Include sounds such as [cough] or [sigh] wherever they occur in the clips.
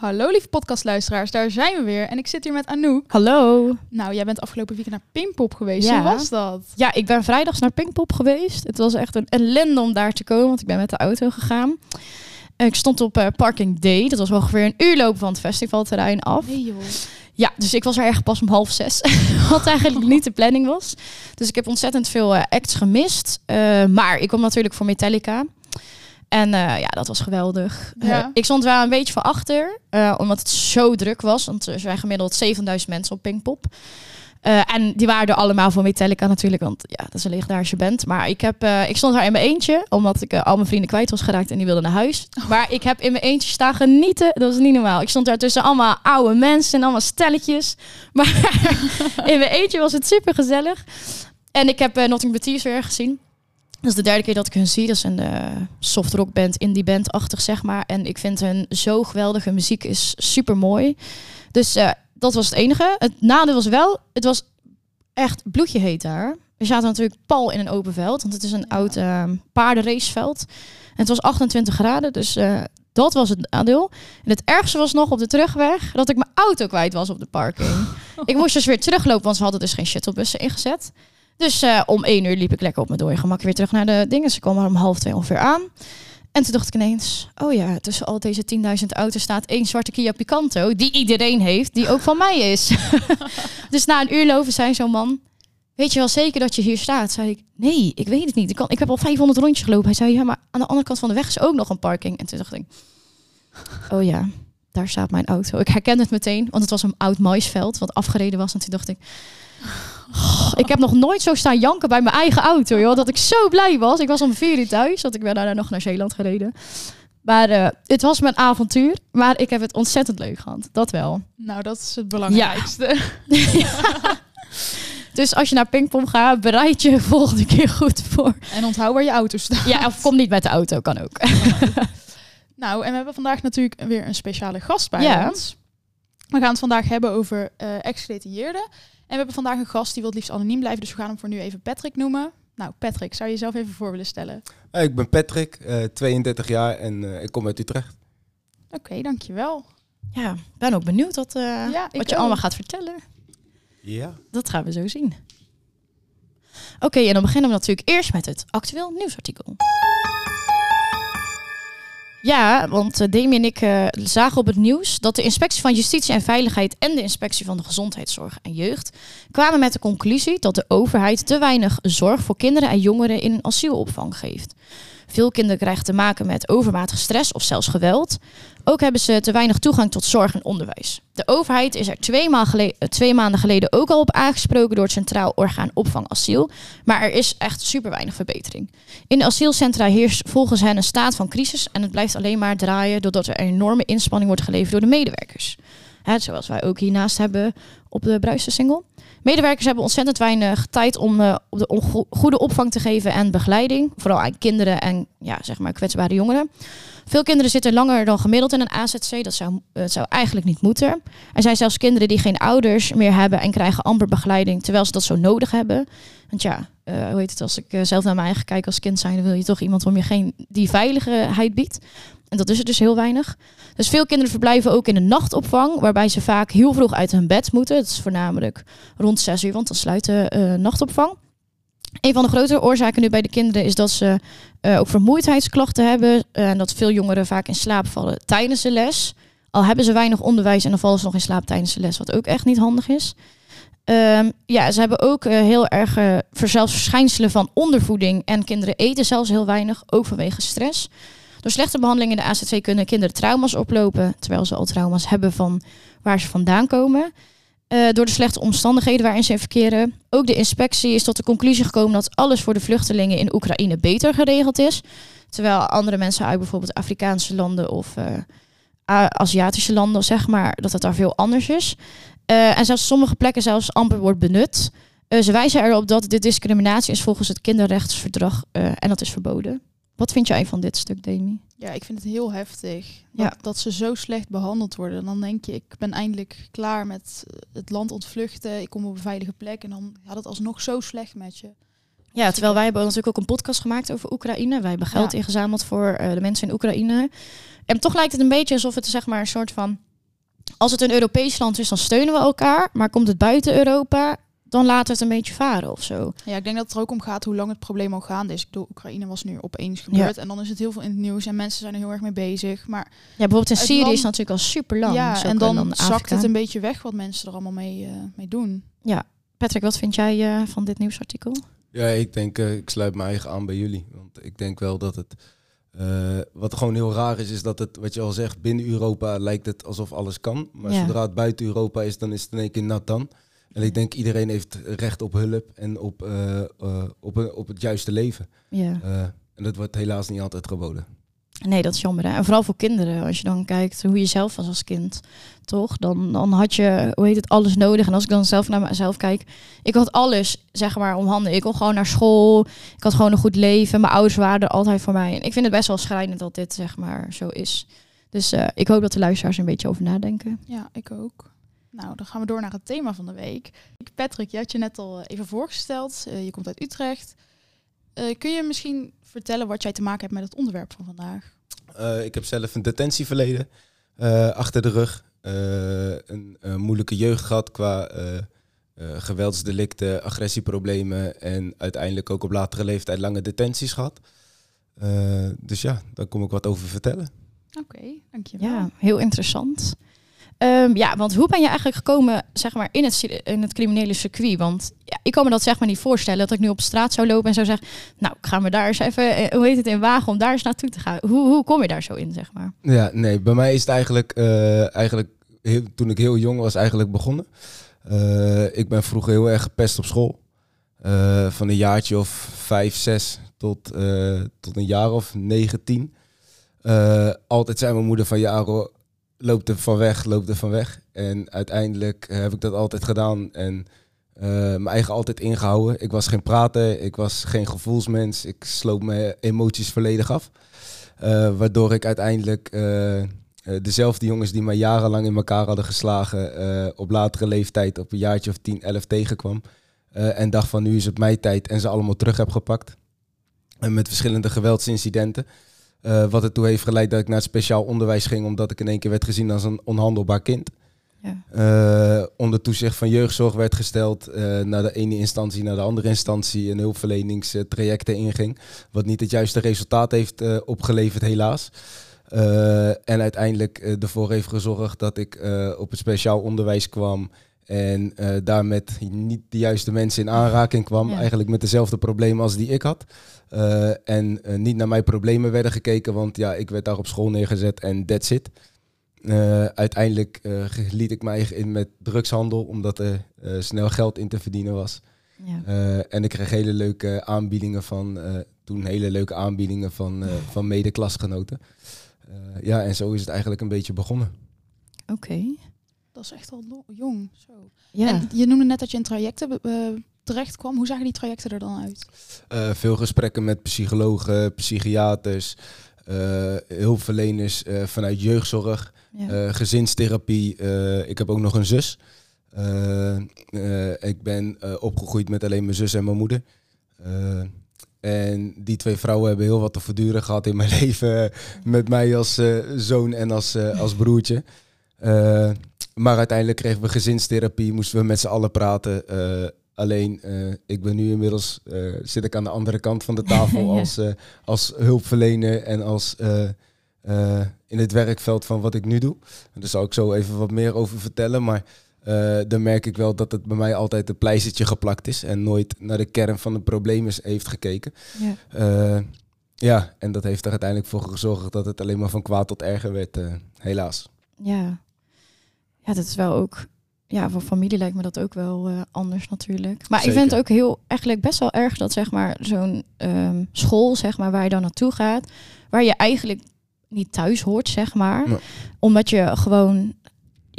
Hallo lieve podcastluisteraars, daar zijn we weer. En ik zit hier met Anouk. Hallo. Nou, jij bent afgelopen weekend naar Pinkpop geweest. Ja. Hoe was dat? Ja, ik ben vrijdags naar Pinkpop geweest. Het was echt een ellende om daar te komen, want ik ben met de auto gegaan. Ik stond op eh, Parking D. Dat was ongeveer een uur lopen van het festivalterrein af. Nee joh. Ja, dus ik was er echt pas om half zes. [laughs] Wat eigenlijk niet de planning was. Dus ik heb ontzettend veel eh, acts gemist. Eh, maar ik kwam natuurlijk voor Metallica. En eh, ja, dat was geweldig. Ja. Eh, ik stond wel een beetje van achter, eh, omdat het zo druk was. Want er zijn gemiddeld 7000 mensen op Pinkpop. En die waren er allemaal voor Metallica natuurlijk, want ja, dat is een legendarische band. Maar ik, heb, ik stond daar in mijn eentje, omdat ik al mijn vrienden kwijt was geraakt en die wilden naar huis. Maar ik heb in mijn eentje staan genieten, dat was niet normaal. Ik stond daar tussen allemaal oude mensen en allemaal stelletjes. [laughs] Maar in mijn eentje was het super gezellig. En ik heb Notting Thieves weer gezien. Dat is de derde keer dat ik hun zie. Dat is een uh, soft rock band, indie band-achtig zeg maar. En ik vind hun zo geweldig. Hun muziek is super mooi. Dus uh, dat was het enige. Het nadeel was wel, het was echt bloedje heet daar. We zaten natuurlijk pal in een open veld, want het is een ja. oud uh, paardenraceveld. En het was 28 graden, dus uh, dat was het nadeel. En het ergste was nog op de terugweg dat ik mijn auto kwijt was op de parking. [laughs] ik moest dus weer teruglopen, want ze hadden dus geen shuttlebussen ingezet. Dus uh, om één uur liep ik lekker op mijn dode gemak weer terug naar de dingen. Ze kwamen om half twee ongeveer aan. En toen dacht ik ineens, oh ja, tussen al deze 10.000 auto's staat één zwarte Kia Picanto, die iedereen heeft, die ook van mij is. [laughs] dus na een uur lopen zei zo'n man, weet je wel zeker dat je hier staat? Zei ik, nee, ik weet het niet. Ik, kan, ik heb al 500 rondjes gelopen. Hij zei, ja, maar aan de andere kant van de weg is ook nog een parking. En toen dacht ik, oh ja, daar staat mijn auto. Ik herkende het meteen, want het was een oud maisveld wat afgereden was. En toen dacht ik, Oh, ik heb nog nooit zo staan janken bij mijn eigen auto, joh. Dat ik zo blij was. Ik was om vier uur thuis, want ik ben daarna nog naar Zeeland gereden. Maar uh, het was mijn avontuur. Maar ik heb het ontzettend leuk gehad. Dat wel. Nou, dat is het belangrijkste. Ja. ja. [laughs] Dus als je naar Pinkpom gaat, bereid je volgende keer goed voor. En onthoud waar je auto staat. Ja, of kom niet met de auto, kan ook. [laughs] nou, en we hebben vandaag natuurlijk weer een speciale gast bij ja. ons. We gaan het vandaag hebben over uh, ex-gedetineerden. En we hebben vandaag een gast die wil het liefst anoniem blijven, dus we gaan hem voor nu even Patrick noemen. Nou, Patrick, zou je jezelf even voor willen stellen? Uh, ik ben Patrick, uh, 32 jaar en uh, ik kom uit Utrecht. Oké, okay, dankjewel. Ja, ik ben ook benieuwd wat, ja, wat je ook. allemaal gaat vertellen. Ja. Dat gaan we zo zien. Oké, okay, en dan beginnen we natuurlijk eerst met het actueel nieuwsartikel. Ja, want uh, Demi en ik uh, zagen op het nieuws dat de inspectie van Justitie en Veiligheid en de inspectie van de Gezondheidszorg en Jeugd kwamen met de conclusie dat de overheid te weinig zorg voor kinderen en jongeren in een asielopvang geeft. Veel kinderen krijgen te maken met overmatige stress of zelfs geweld. Ook hebben ze te weinig toegang tot zorg en onderwijs. De overheid is er geleden, twee maanden geleden ook al op aangesproken door het Centraal Orgaan Opvang Asiel. Maar er is echt super weinig verbetering. In de asielcentra heerst volgens hen een staat van crisis en het blijft alleen maar draaien doordat er een enorme inspanning wordt geleverd door de medewerkers. Hè, zoals wij ook hiernaast hebben op de Bruistersingel. Medewerkers hebben ontzettend weinig tijd om op de goede opvang te geven en begeleiding. Vooral aan kinderen en ja, zeg maar kwetsbare jongeren. Veel kinderen zitten langer dan gemiddeld in een AZC. Dat zou, uh, zou eigenlijk niet moeten. Er zijn zelfs kinderen die geen ouders meer hebben en krijgen amper begeleiding terwijl ze dat zo nodig hebben. Want ja, uh, hoe heet het, als ik zelf naar mijn eigen kijk als kind zijn, dan wil je toch iemand om je heen die veiligheid biedt. En dat is er dus heel weinig. Dus veel kinderen verblijven ook in een nachtopvang, waarbij ze vaak heel vroeg uit hun bed moeten. Dat is voornamelijk rond 6 uur, want dan sluit de uh, nachtopvang. Een van de grotere oorzaken nu bij de kinderen is dat ze uh, ook vermoeidheidsklachten hebben. En uh, dat veel jongeren vaak in slaap vallen tijdens de les. Al hebben ze weinig onderwijs en dan vallen ze nog in slaap tijdens de les, wat ook echt niet handig is. Um, ja, ze hebben ook heel erg uh, verschijnselen van ondervoeding. En kinderen eten zelfs heel weinig, ook vanwege stress. Door slechte behandeling in de AZC kunnen kinderen trauma's oplopen, terwijl ze al trauma's hebben van waar ze vandaan komen. Uh, door de slechte omstandigheden waarin ze verkeren. Ook de inspectie is tot de conclusie gekomen dat alles voor de vluchtelingen in Oekraïne beter geregeld is. Terwijl andere mensen uit bijvoorbeeld Afrikaanse landen of uh, Aziatische landen, zeg maar, dat het daar veel anders is. Uh, en zelfs sommige plekken zelfs amper wordt benut. ze wijzen erop dat dit discriminatie is volgens het kinderrechtsverdrag en dat is verboden. Wat vind jij van dit stuk, Demi? Ja, ik vind het heel heftig. Dat, ja. dat ze zo slecht behandeld worden. Dan denk je, ik ben eindelijk klaar met het land ontvluchten. Ik kom op een veilige plek. En dan gaat het alsnog zo slecht met je. Ja, terwijl wij hebben natuurlijk ook een podcast gemaakt over Oekraïne. Wij hebben geld ja. ingezameld voor uh, de mensen in Oekraïne. En toch lijkt het een beetje alsof het zeg maar een soort van als het een Europees land is, dan steunen we elkaar. Maar komt het buiten Europa, dan we het een beetje varen of zo. Ja, ik denk dat het er ook om gaat hoe lang het probleem al gaande is. Ik bedoel, Oekraïne was nu opeens gebeurd en dan is het heel veel in het nieuws en mensen zijn er heel erg mee bezig. Maar ja, bijvoorbeeld in Syrië land- is natuurlijk al super lang. ja, en dan, zakt het een beetje weg wat mensen er allemaal mee, eh, mee doen. Patrick, wat vind jij eh, van dit nieuwsartikel? Ja, ik denk, eh, ik sluit mijn eigen aan bij jullie. Want ik denk wel dat het. eh, wat gewoon heel raar is, is dat het, wat je al zegt, binnen Europa lijkt het alsof alles kan. Maar Ja. zodra het buiten Europa is, dan is het in één keer nat dan. En ik denk iedereen heeft recht op hulp en op, eh, eh, op, een- op het juiste leven. Ja. Eh, en dat wordt helaas niet altijd geboden. Nee, dat is jammer. Hè? En vooral voor kinderen. Als je dan kijkt hoe je zelf was als kind, toch? Dan, dan had je, hoe heet het, alles nodig. En als ik dan zelf naar mezelf kijk, ik had alles, zeg maar, om handen. Ik kon gewoon naar school. Ik had gewoon een goed leven. Mijn ouders waren er altijd voor mij. En ik vind het best wel schrijnend dat dit, zeg maar, zo is. Dus eh, ik hoop dat de luisteraars er een beetje over nadenken. Ja, ik ook. Nou, dan gaan we door naar het thema van de week. Patrick, je had je net al eh, even voorgesteld. Eh, je komt uit Utrecht. Eh, kun je misschien vertellen wat jij te maken hebt met het onderwerp van vandaag? Eh, ik heb zelf een detentieverleden eh, achter de rug. Eh, een, eh, moeilijke jeugd gehad qua eh, eh, geweldsdelicten, agressieproblemen en uiteindelijk ook op latere leeftijd lange detenties gehad. Eh, dus ja, daar kom ik wat over vertellen. Oké, dankjewel. Ja, heel interessant. Ehm, ja, want hoe ben je eigenlijk gekomen zeg maar, in, het, in het criminele circuit? Want ja, ik kan me dat zeg maar niet voorstellen dat ik nu op straat zou lopen en zou zeggen... Nou, ik ga me daar eens even, eh, hoe heet het, in wagen om daar eens naartoe te gaan. Hoe, hoe kom je daar zo in, zeg maar? Ja, nee, bij mij is het eigenlijk, eh, eigenlijk toen ik heel jong was, eigenlijk begonnen. Eh, ik ben vroeger heel erg gepest op school. Van een jaartje of vijf, zes tot, tot een jaar of negen, tien. Eh, altijd zei mijn moeder van ja, Ro, loop er van weg, loop er van weg. En uiteindelijk heb ik dat altijd gedaan en eh, mijn eigen altijd ingehouden. Ik was geen prater, ik was geen gevoelsmens, ik sloot mijn emoties volledig af. Eh, waardoor ik uiteindelijk eh, dezelfde jongens die mij jarenlang in elkaar hadden geslagen, op latere leeftijd, op een jaartje of 10, 11 tegenkwam. En dacht van nu is het mijn tijd en ze allemaal terug heb gepakt. En met verschillende geweldsincidenten. Eh, wat ertoe heeft geleid dat ik naar het speciaal onderwijs ging, omdat ik in één keer werd gezien als een onhandelbaar kind. Ja. Eh, onder toezicht van jeugdzorg werd gesteld uh, naar de ene instantie naar de andere instantie en hulpverleningstrajecten inging. Wat niet het juiste resultaat heeft uh, opgeleverd, helaas. Uh, en uiteindelijk uh, ervoor heeft gezorgd dat ik uh, op het speciaal onderwijs kwam. En daar met niet de juiste mensen in aanraking kwam. Ja. Eigenlijk met dezelfde problemen als die ik had. en niet naar mijn problemen werden gekeken, want ja, ik werd daar op school neergezet en that's it. Uh, uiteindelijk uh, liet ik mij in met drugshandel, omdat er uh, snel geld in te verdienen was. Ja. en ik kreeg hele leuke aanbiedingen van, toen hele leuke aanbiedingen van, van mede-klasgenoten. ja, en zo is het eigenlijk een beetje begonnen. Oké. Okay. Dat is echt al jong. Zo. Ja. En je noemde net dat je in trajecten terecht kwam. Hoe zagen die trajecten er dan uit? veel gesprekken met psychologen, psychiaters, hulpverleners vanuit jeugdzorg. Ja. Uh, gezinstherapie. Uh, ik heb ook nog een zus. Uh, ik ben opgegroeid met alleen mijn zus en mijn moeder. en die twee vrouwen hebben heel wat te verduren gehad in mijn [laughs] leven. met mij als zoon en als, als broertje. Maar uiteindelijk kregen we gezinstherapie. Moesten we met z'n allen praten. alleen, ik ben nu inmiddels... zit ik aan de andere kant van de [laughs] tafel ja. als, als hulpverlener en als... In het werkveld van wat ik nu doe. En daar zal ik zo even wat meer over vertellen. Maar dan merk ik wel dat het bij mij altijd een pleistertje geplakt is. En nooit naar de kern van het probleem is, heeft gekeken. Ja. Ja, en dat heeft er uiteindelijk voor gezorgd dat het alleen maar van kwaad tot erger werd. helaas. Ja. Ja, dat is wel ook... Ja, voor familie lijkt me dat ook wel anders natuurlijk. Maar Zeker. ik vind het ook heel, eigenlijk best wel erg dat zeg maar zo'n um, school, zeg maar, waar je dan naartoe gaat, waar je eigenlijk niet thuis hoort, zeg maar. Omdat je gewoon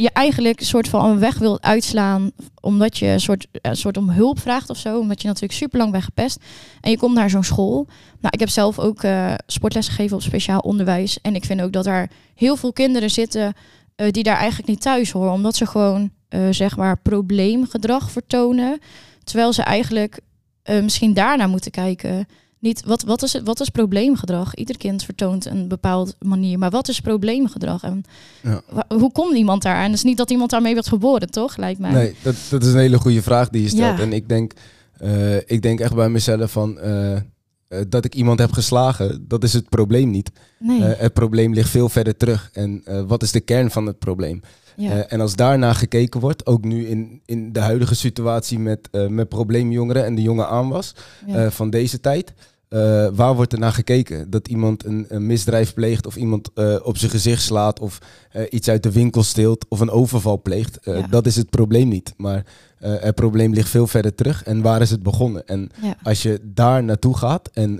je eigenlijk een soort van een weg wilt uitslaan. Omdat je een soort, een soort om hulp vraagt of zo. Omdat je natuurlijk super lang bent gepest. En je komt naar zo'n school. Nou, ik heb zelf ook uh, sportles gegeven op speciaal onderwijs. En ik vind ook dat er heel veel kinderen zitten uh, die daar eigenlijk niet thuis horen. Omdat ze gewoon, uh, zeg maar, probleemgedrag vertonen. Terwijl ze eigenlijk misschien daarna moeten kijken niet wat, wat, is het, wat is probleemgedrag? Ieder kind vertoont een bepaald manier. Maar wat is probleemgedrag? En Ja. hoe komt iemand daar aan? Het is niet dat iemand daarmee werd geboren, toch? Lijkt mij. Nee, dat, dat is een hele goede vraag die je stelt. Ja. En ik denk, eh, ik denk echt bij mezelf van eh, dat ik iemand heb geslagen, dat is het probleem niet. Nee. Eh, het probleem ligt veel verder terug. En eh, wat is de kern van het probleem? ja. En als daarna gekeken wordt, ook nu in, in de huidige situatie met, met probleemjongeren en de jonge aanwas ja. van deze tijd, eh, waar wordt er naar gekeken? Dat iemand een, een misdrijf pleegt of iemand eh, op zijn gezicht slaat of eh, iets uit de winkel steelt of een overval pleegt. Ja. Dat is het probleem niet. Maar het probleem ligt veel verder terug. En waar is het begonnen? En ja. als je daar naartoe gaat en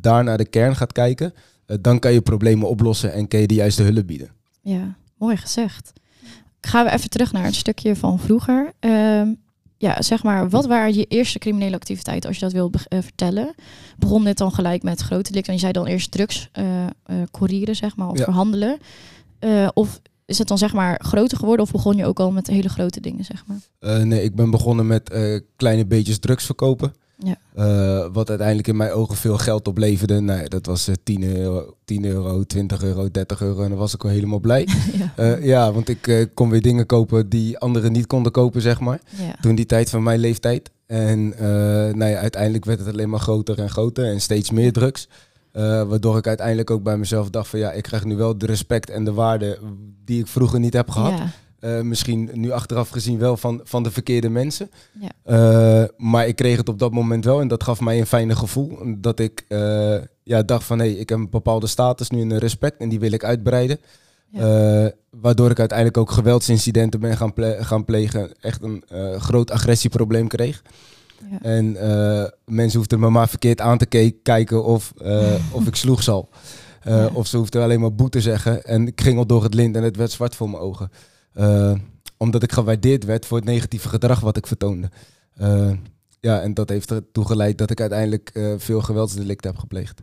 daar naar de kern gaat kijken, dan kan je problemen oplossen en kan je de juiste hulp bieden. Ja, mooi gezegd. Gaan we even terug naar het stukje van vroeger. Ja, zeg maar, wat waren je eerste criminele activiteiten, als je dat wil eh, vertellen? Begon dit dan gelijk met grote delicten? En je zei dan eerst drugs, eh, courieren, zeg maar, of Ja. verhandelen. Of is het dan zeg maar groter geworden of begon je ook al met hele grote dingen, zeg maar? Nee, ik ben begonnen met kleine beetjes drugs verkopen. Ja. Eh, wat uiteindelijk in mijn ogen veel geld opleverde. Nou, dat was eh 10, euro, 10 euro, 20 euro, 30 euro. En dan was ik wel helemaal blij. [laughs] ja. Eh, ja, want ik kon weer dingen kopen die anderen niet konden kopen, zeg maar. ja. Toen die tijd van mijn leeftijd. En nou ja, uiteindelijk werd het alleen maar groter en groter en steeds meer drugs. Waardoor ik uiteindelijk ook bij mezelf dacht van ja, ik krijg nu wel de respect en de waarde die ik vroeger niet heb gehad. Eh, misschien nu achteraf gezien wel van, van de verkeerde mensen. Ja. Eh, maar ik kreeg het op dat moment wel en dat gaf mij een fijne gevoel. Dat ik eh, ja, dacht van hé, hey, ik heb een bepaalde status nu en een respect en die wil ik uitbreiden. Ja. Waardoor ik uiteindelijk ook geweldsincidenten ben gaan, ple- gaan plegen. Echt een groot agressieprobleem kreeg. Ja. En mensen hoefden me maar verkeerd aan te ke- kijken of, of ik [laughs] sloeg zal. Ja. Of ze hoefden alleen maar boete zeggen. En ik ging al door het lint en het werd zwart voor mijn ogen. Eh, omdat ik gewaardeerd werd voor het negatieve gedrag wat ik vertoonde. Eh, ja, en dat heeft ertoe geleid dat ik uiteindelijk eh, veel geweldsdelicten heb gepleegd.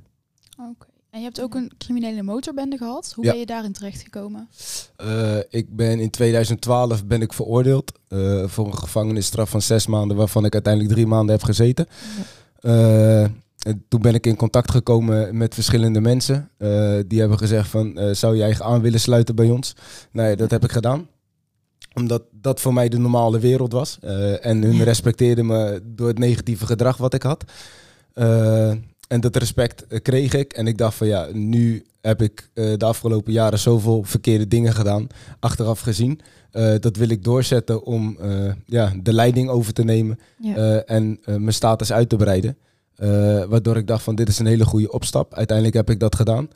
Oké. En je hebt ook een criminele motorbende gehad. Hoe Ja. ben je daarin terechtgekomen? Eh, ik ben in 2012 ben ik veroordeeld voor een gevangenisstraf van zes maanden, waarvan ik uiteindelijk drie maanden heb gezeten. En toen ben ik in contact gekomen met verschillende mensen. Die hebben gezegd van, zou je eigen aan willen sluiten bij ons? Nou ja, dat heb ik gedaan. Omdat dat voor mij de normale wereld was. Eh, en hun respecteerden me door het negatieve gedrag wat ik had. Eh, en dat respect eh, kreeg ik. En ik dacht van ja, nu heb ik de afgelopen jaren zoveel verkeerde dingen gedaan. Achteraf gezien. Dat wil ik doorzetten om ja, de leiding over te nemen. Ja. en mijn status uit te breiden. Waardoor ik dacht van dit is een hele goede opstap. Uiteindelijk heb ik dat gedaan.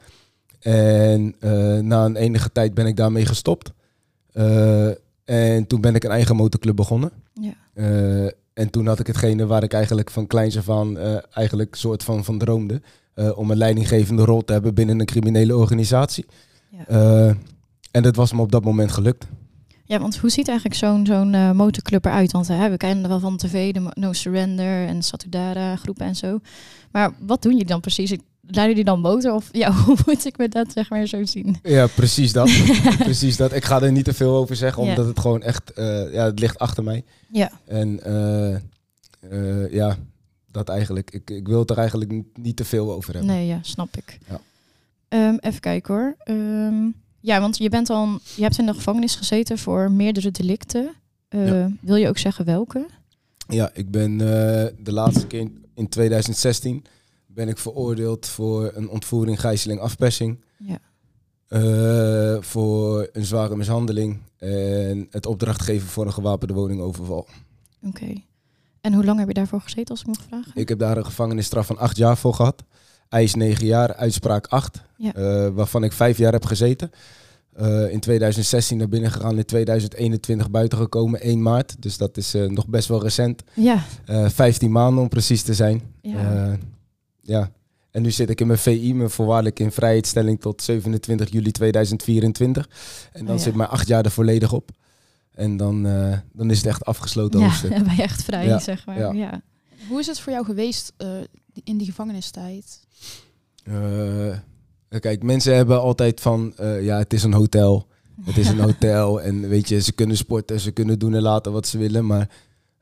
En na een enige tijd ben ik daarmee gestopt. En toen ben ik een eigen motorclub begonnen. Ja. Eh, en toen had ik hetgene waar ik eigenlijk van kleins af aan eh, eigenlijk soort van, van droomde. eh, om een leidinggevende rol te hebben binnen een criminele organisatie. Ja. En dat was me op dat moment gelukt. Ja, want hoe ziet eigenlijk zo'n zo'n motorclub eruit? Want hè, we kennen er wel van tv, de No Surrender en Satudara groepen en zo. Maar wat doen jullie dan precies? Leiden jullie dan motor? Of ja, [laughs] hoe moet ik me dat zeg maar zo zien? Ja, precies dat. [laughs] precies dat. Ik ga er niet te veel over zeggen, Ja. omdat het gewoon echt, eh, ja, het ligt achter mij. Ja. En eh, eh, ja, dat eigenlijk. Ik, ik wil het er eigenlijk niet, te veel over hebben. Nee, ja, snap ik. Ja. Ehm, even kijken hoor. Ehm, ja, want je bent dan, je hebt in de gevangenis gezeten voor meerdere delicten. Eh, Ja. Wil je ook zeggen welke? Ja, ik ben de laatste keer in 2016 ben ik veroordeeld voor een ontvoering, gijzeling, afpersing. Ja. Eh, voor een zware mishandeling en het opdracht geven voor een gewapende woningoverval. Oké. En hoe lang heb je daarvoor gezeten, als ik mag vragen? Ik heb daar een gevangenisstraf van acht jaar voor gehad. Eis negen jaar, uitspraak acht, Ja. eh, waarvan ik vijf jaar heb gezeten. Eh, in 2016 naar binnen gegaan, in 2021 buiten gekomen, 1 maart. Dus dat is nog best wel recent. Ja. Eh 15 maanden om precies te zijn. Ja. Ja. En nu zit ik in mijn VI, mijn voorwaardelijke in vrijheidstelling tot 27 juli 2024. En dan Oh ja. zit mijn acht jaar er volledig op. En dan, eh, dan is het echt afgesloten ja, hoofdstuk. [laughs] dan ben je echt vrij, Ja, zeg maar. ja. Ja. Hoe is het voor jou geweest eh, in die gevangenistijd? Eh, kijk, mensen hebben altijd van, eh, ja, het is een hotel. Het is een [laughs] hotel en weet je, ze kunnen sporten, ze kunnen doen en laten wat ze willen. Maar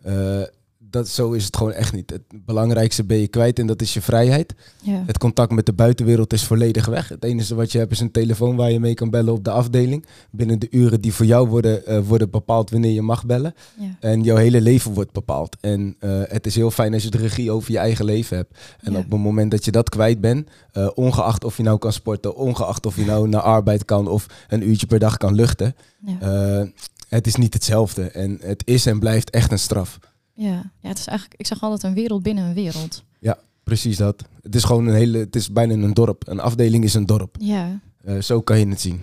eh, dat, zo is het gewoon echt niet. Het belangrijkste ben je kwijt en dat is je vrijheid. Ja. Het contact met de buitenwereld is volledig weg. Het enige wat je hebt is een telefoon waar je mee kan bellen op de afdeling. Binnen de uren die voor jou worden, eh, worden bepaald wanneer je mag bellen. Ja. En jouw hele leven wordt bepaald. En eh, het is heel fijn als je de regie over je eigen leven hebt. En Ja. op het moment dat je dat kwijt bent, eh, ongeacht of je nou kan sporten, ongeacht of je nou naar arbeid kan of een uurtje per dag kan luchten. Het is niet hetzelfde. En het is en blijft echt een straf. Ja. ja, het is eigenlijk, ik zeg altijd een wereld binnen een wereld. Precies dat. Het is gewoon een hele, het is bijna een dorp. Een afdeling is een dorp. Ja. Eh, zo kan je het zien.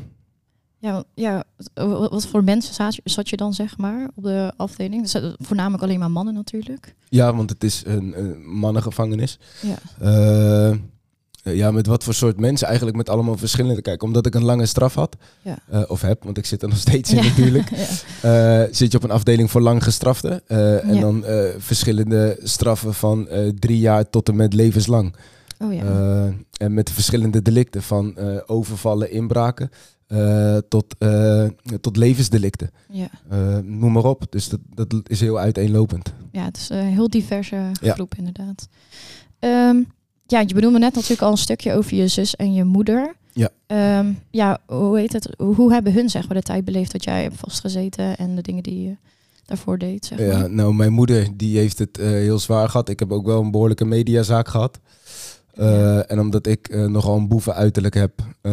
Ja, ja, wat voor mensen zat je, zat je dan, zeg maar, op de afdeling? Dus, eh, voornamelijk alleen maar mannen natuurlijk. Ja, want het is een, een mannengevangenis. Ja. Eh, ja, met wat voor soort mensen? Eigenlijk met allemaal verschillende. Kijk, omdat ik een lange straf had, Ja. eh, of heb, want ik zit er nog [laughs] steeds in Ja. natuurlijk. [laughs] ja. eh, zit je op een afdeling voor lang gestraften. eh, en dan eh, verschillende straffen van eh, drie jaar tot en met levenslang. Oh ja. Eh, en met verschillende delicten van eh, overvallen, inbraken eh, tot, eh, tot levensdelicten. ja. Eh, noem maar op. Dus dat, dat is heel uiteenlopend. ja, het is een heel diverse groep inderdaad. Ehm, ja, je bedoelde net natuurlijk al een stukje over je zus en je moeder. Ja. Ehm, ja, hoe heet het? Hoe hebben hun zeg maar de tijd beleefd dat jij hebt vastgezeten en de dingen die je daarvoor deed? Zeg maar? Ja, nou, mijn moeder die heeft het eh, heel zwaar gehad. Ik heb ook wel een behoorlijke mediazaak gehad. Eh, Ja. En omdat ik eh, nogal een boeven uiterlijk heb, [laughs]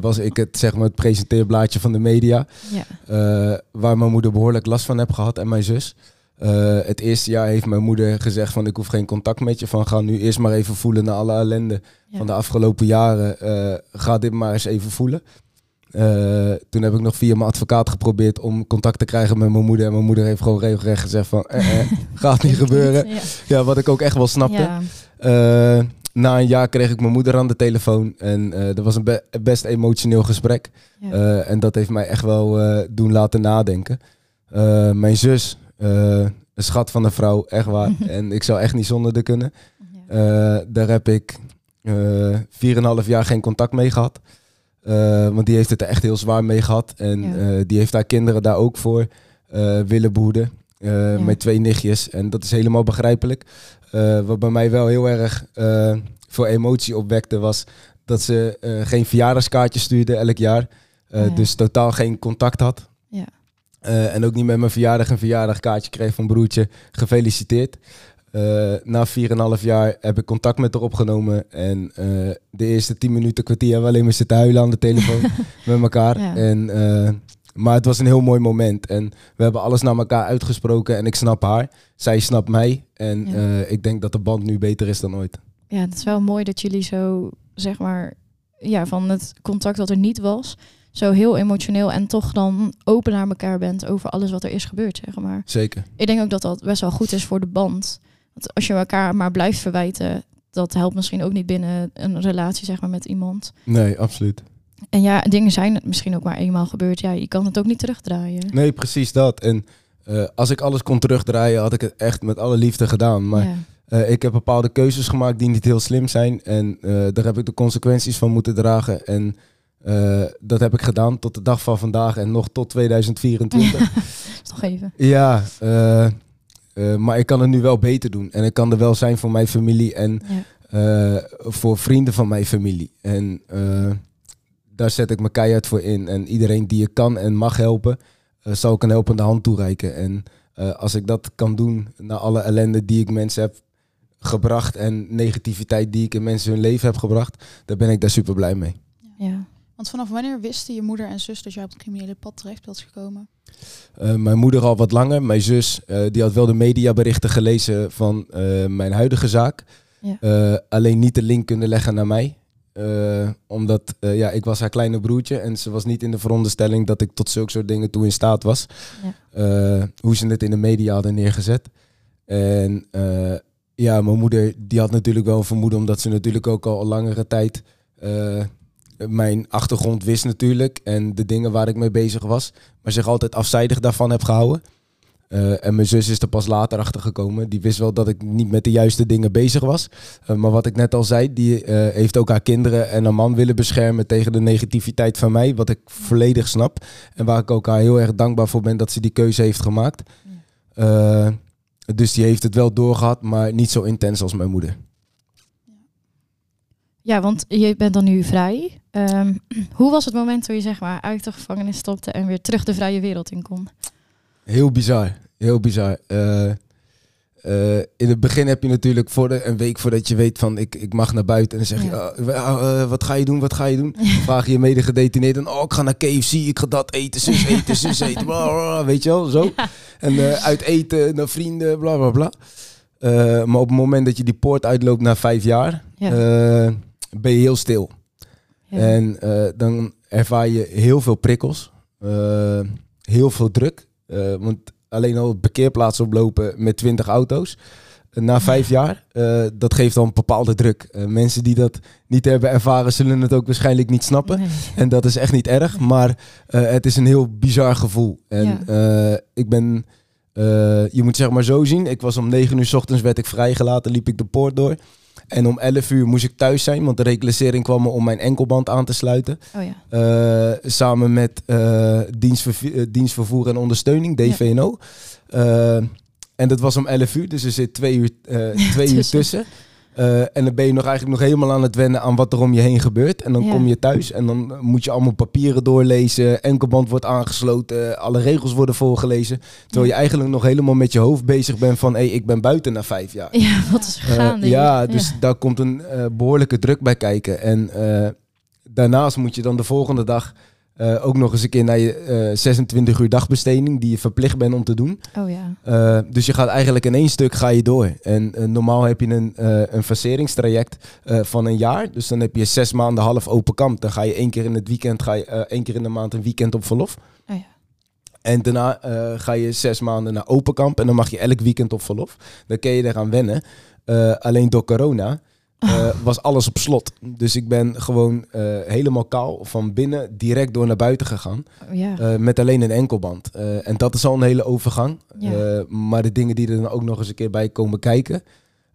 was ik het, zeg maar, het presenteerblaadje van de media. ja. waar mijn moeder behoorlijk last van heb gehad en mijn zus. Eh, het eerste jaar heeft mijn moeder gezegd van ik hoef geen contact met je. Van ga nu eerst maar even voelen naar alle ellende Ja. van de afgelopen jaren. Eh, ga dit maar eens even voelen. Eh, toen heb ik nog via mijn advocaat geprobeerd om contact te krijgen met mijn moeder. En mijn moeder heeft gewoon regelrecht gezegd van eh, eh, [laughs] gaat niet gebeuren. Ja. Ja, wat ik ook echt wel snapte. Ja. Na een jaar kreeg ik mijn moeder aan de telefoon. En dat was een be- best emotioneel gesprek. En dat heeft mij echt wel doen laten nadenken. Mijn zus, eh, een schat van een vrouw, echt waar. [laughs] en ik zou echt niet zonder de kunnen. Eh, daar heb ik eh 4,5 jaar geen contact mee gehad. Eh, want die heeft het er echt heel zwaar mee gehad. En Ja. die heeft haar kinderen daar ook voor willen behoeden. Eh, Ja. Met twee nichtjes. En dat is helemaal begrijpelijk. Wat bij mij wel heel erg voor emotie opwekte was dat ze geen verjaardagskaartje stuurde elk jaar. Ja. Dus totaal geen contact had. Eh, en ook niet met mijn verjaardag een verjaardagkaartje kreeg van broertje. Gefeliciteerd. Eh, na 4,5 jaar heb ik contact met haar opgenomen. En eh, de eerste 10 minuten, kwartier hebben we alleen maar zitten huilen aan de telefoon [laughs] met elkaar. Ja. En, maar het was een heel mooi moment. En we hebben alles naar elkaar uitgesproken. En ik snap haar. Zij snapt mij. En Ja. ik denk dat de band nu beter is dan ooit. ja, het is wel mooi dat jullie zo, zeg maar, ja, van het contact dat er niet was, zo heel emotioneel en toch dan open naar elkaar bent over alles wat er is gebeurd, zeg maar. Zeker. Ik denk ook dat dat best wel goed is voor de band. Want als je elkaar maar blijft verwijten, dat helpt misschien ook niet binnen een relatie, zeg maar, met iemand. Nee, absoluut. En ja, dingen zijn misschien ook maar eenmaal gebeurd. Ja, je kan het ook niet terugdraaien. Nee, precies dat. En eh, als ik alles kon terugdraaien, had ik het echt met alle liefde gedaan. Maar ja. Eh, ik heb bepaalde keuzes gemaakt die niet heel slim zijn. En eh, daar heb ik de consequenties van moeten dragen. En eh, dat heb ik gedaan tot de dag van vandaag en nog tot 2024. Nog [laughs] even. ja, eh, eh, maar ik kan het nu wel beter doen. En ik kan er wel zijn voor mijn familie en Ja. voor vrienden van mijn familie. En daar zet ik mijn keihard voor in. En iedereen die ik kan en mag helpen, zal ik een helpende hand toereiken. En als ik dat kan doen na alle ellende die ik mensen heb gebracht en negativiteit die ik in mensen hun leven heb gebracht, dan ben ik daar super blij mee. Ja. Want vanaf wanneer wisten je moeder en zus dat jij op het criminele pad terecht was gekomen? Eh, mijn moeder al wat langer. Mijn zus, eh, die had wel de mediaberichten gelezen van eh, mijn huidige zaak. Ja. Alleen niet de link kunnen leggen naar mij. Omdat ja, ik was haar kleine broertje en ze was niet in de veronderstelling dat ik tot zulke soort dingen toe in staat was. Ja. Hoe ze het in de media hadden neergezet. En ja, mijn moeder die had natuurlijk wel een vermoeden, omdat ze natuurlijk ook al een langere tijd mijn achtergrond wist natuurlijk. En de dingen waar ik mee bezig was. Maar zich altijd afzijdig daarvan heb gehouden. Eh, en mijn zus is er pas later achter gekomen. Die wist wel dat ik niet met de juiste dingen bezig was. Eh, maar wat ik net al zei, die eh, heeft ook haar kinderen en haar man willen beschermen tegen de negativiteit van mij. Wat ik volledig snap. En waar ik ook haar heel erg dankbaar voor ben dat ze die keuze heeft gemaakt. Dus die heeft het wel doorgehad, maar niet zo intens als mijn moeder. Ja, want je bent dan nu vrij. Ehm, [clears throat] hoe was het moment toen je zeg maar uit de gevangenis stopte en weer terug de vrije wereld in kon? Heel bizar, heel bizar. Uh, uh, in het begin heb je natuurlijk voor de, een week voordat je weet van ik, ik mag naar buiten. En dan zeg je, ja. uh, wat ga je doen, wat ga je doen? [laughs] vraag je je mede gedetineerd en oh ik ga naar KFC, ik ga dat eten, zus eten, zus [laughs] eten. Bla, bla, weet je wel, zo. En uit eten naar vrienden, bla bla bla. maar op het moment dat je die poort uitloopt na vijf jaar, ben je heel stil. En dan ervaar je heel veel prikkels, heel veel druk. want alleen al parkeerplaats oplopen met 20 auto's. Na vijf jaar, dat geeft dan een bepaalde druk. Mensen die dat niet hebben ervaren, zullen het ook waarschijnlijk niet snappen. En dat is echt niet erg, maar het is een heel bizar gevoel. En ja. ik ben, je moet zeg maar zo zien, ik was om negen uur s ochtends werd ik vrijgelaten, liep ik de poort door. En om 11 uur moest ik thuis zijn, want de reclassering kwam me om mijn enkelband aan te sluiten. Oh ja. uh, samen met uh, dienstvervoer, dienstvervoer en ondersteuning, DVNO. Ja. En dat was om 11 uur, dus er zit twee uur, [laughs] twee uur tussen. Uh, en dan ben je nog eigenlijk nog helemaal aan het wennen aan wat er om je heen gebeurt. En dan kom je thuis en dan moet je allemaal papieren doorlezen. Enkelband wordt aangesloten, alle regels worden voorgelezen. Terwijl je eigenlijk nog helemaal met je hoofd bezig bent van... hé, hey, ik ben buiten na vijf jaar. Ja, wat is gaande? Uh, ja, dus daar komt een uh, behoorlijke druk bij kijken. En daarnaast moet je dan de volgende dag... Uh, ook nog eens een keer naar je uh, 26 uur dagbesteding die je verplicht bent om te doen. Oh ja. Uh, dus je gaat eigenlijk in één stuk ga je door. En normaal heb je een, een faseringstraject van een jaar. Dus dan heb je zes maanden half open kamp. Dan ga je één keer in het weekend, ga je één keer in de maand een weekend op verlof. Oh ja. En daarna ga je zes maanden naar open kamp. En dan mag je elk weekend op verlof. Dan kun je eraan wennen. alleen door corona uh, was alles op slot. Dus ik ben gewoon uh, helemaal kaal van binnen direct door naar buiten gegaan. Ja. Uh, met alleen een enkelband. en dat is al een hele overgang. Ja. maar de dingen die er dan ook nog eens een keer bij komen kijken.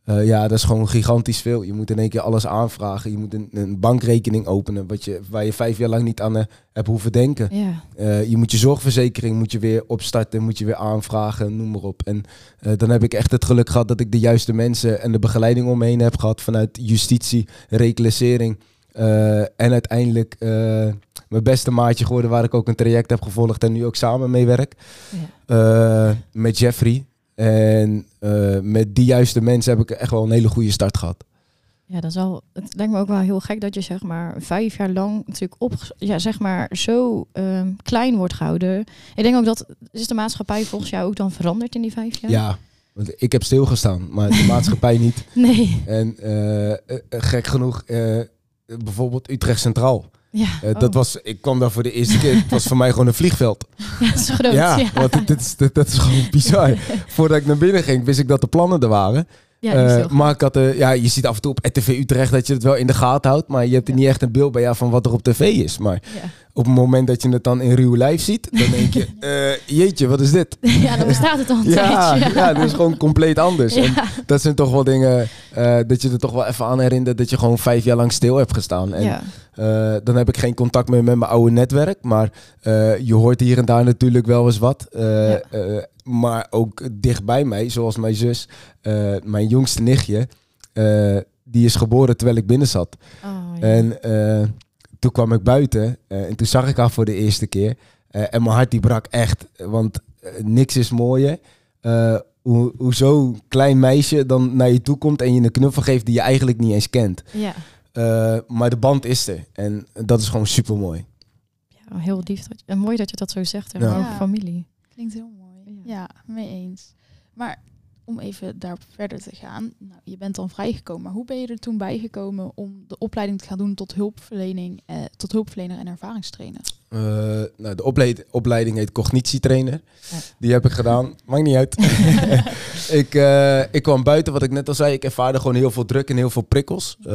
Uh, ja, dat is gewoon gigantisch veel. Je moet in één keer alles aanvragen. Je moet een, een bankrekening openen wat je, waar je vijf jaar lang niet aan uh, hebt hoeven denken. Ja. Uh, je moet je zorgverzekering moet je weer opstarten, moet je weer aanvragen, noem maar op. En dan heb ik echt het geluk gehad dat ik de juiste mensen en de begeleiding omheen heb gehad vanuit justitie, reclassering. en uiteindelijk mijn beste maatje geworden waar ik ook een traject heb gevolgd en nu ook samen mee werk. Ja. met Jeffrey. En uh, met die juiste mensen heb ik echt wel een hele goede start gehad. Ja, dat is wel. Het lijkt me ook wel heel gek dat je zeg maar vijf jaar lang natuurlijk op, ja, zeg maar zo um, klein wordt gehouden. Ik denk ook dat is de maatschappij volgens jou ook dan veranderd in die vijf jaar. Ja, want ik heb stilgestaan, maar de maatschappij niet. [laughs] Nee. En uh, gek genoeg, uh, bijvoorbeeld Utrecht Centraal. Ja, uh, dat oh. was, ik kwam daar voor de eerste keer. Het was voor mij gewoon een vliegveld. [laughs] Ja, dat is groot. Ja, ja. want dit is, dit, dat is gewoon [laughs] bizar. Voordat ik naar binnen ging, wist ik dat de plannen er waren. Ja, uh, maar ik had, uh, ja, je ziet af en toe op RTV Utrecht dat je het wel in de gaten houdt. Maar je hebt er niet echt een beeld bij ja, van wat er op tv is. Maar ja. op het moment dat je het dan in ruw lijf ziet, dan denk je, uh, [laughs] jeetje, wat is dit? [laughs] Ja, dan bestaat het al een [laughs] ja, tijdje. Ja, dat is gewoon compleet anders. En dat zijn toch wel dingen dat je er toch wel even aan herinnert dat je gewoon vijf jaar lang stil hebt gestaan. En dan heb ik geen contact meer met mijn oude netwerk. Maar je hoort hier en daar natuurlijk wel eens wat. Maar ook dichtbij mij, zoals mijn zus, uh, mijn jongste nichtje, uh, die is geboren terwijl ik binnen zat. Oh, ja. En uh, toen kwam ik buiten uh, en toen zag ik haar voor de eerste keer. Uh, en mijn hart die brak echt, want uh, niks is mooier. Uh, hoe, hoe zo'n klein meisje dan naar je toe komt en je een knuffel geeft die je eigenlijk niet eens kent. ja. Uh, maar de band is er en dat is gewoon super mooi. ja, heel lief. Dat, en mooi dat je dat zo zegt. Ja. over familie. Klinkt heel mooi. Ja. Mee eens. Maar om even daarop verder te gaan. Nou, je bent dan vrijgekomen. Maar hoe ben je er toen bijgekomen om de opleiding te gaan doen tot hulpverlening, eh, tot hulpverlener en ervaringstrainer? Uh, nou, de opleid opleiding heet cognitietrainer. Ja. Die heb ik gedaan. Maakt niet uit. [laughs] [laughs] ik, uh, ik kwam buiten, wat ik net al zei. Ik ervaarde gewoon heel veel druk en heel veel prikkels. Uh,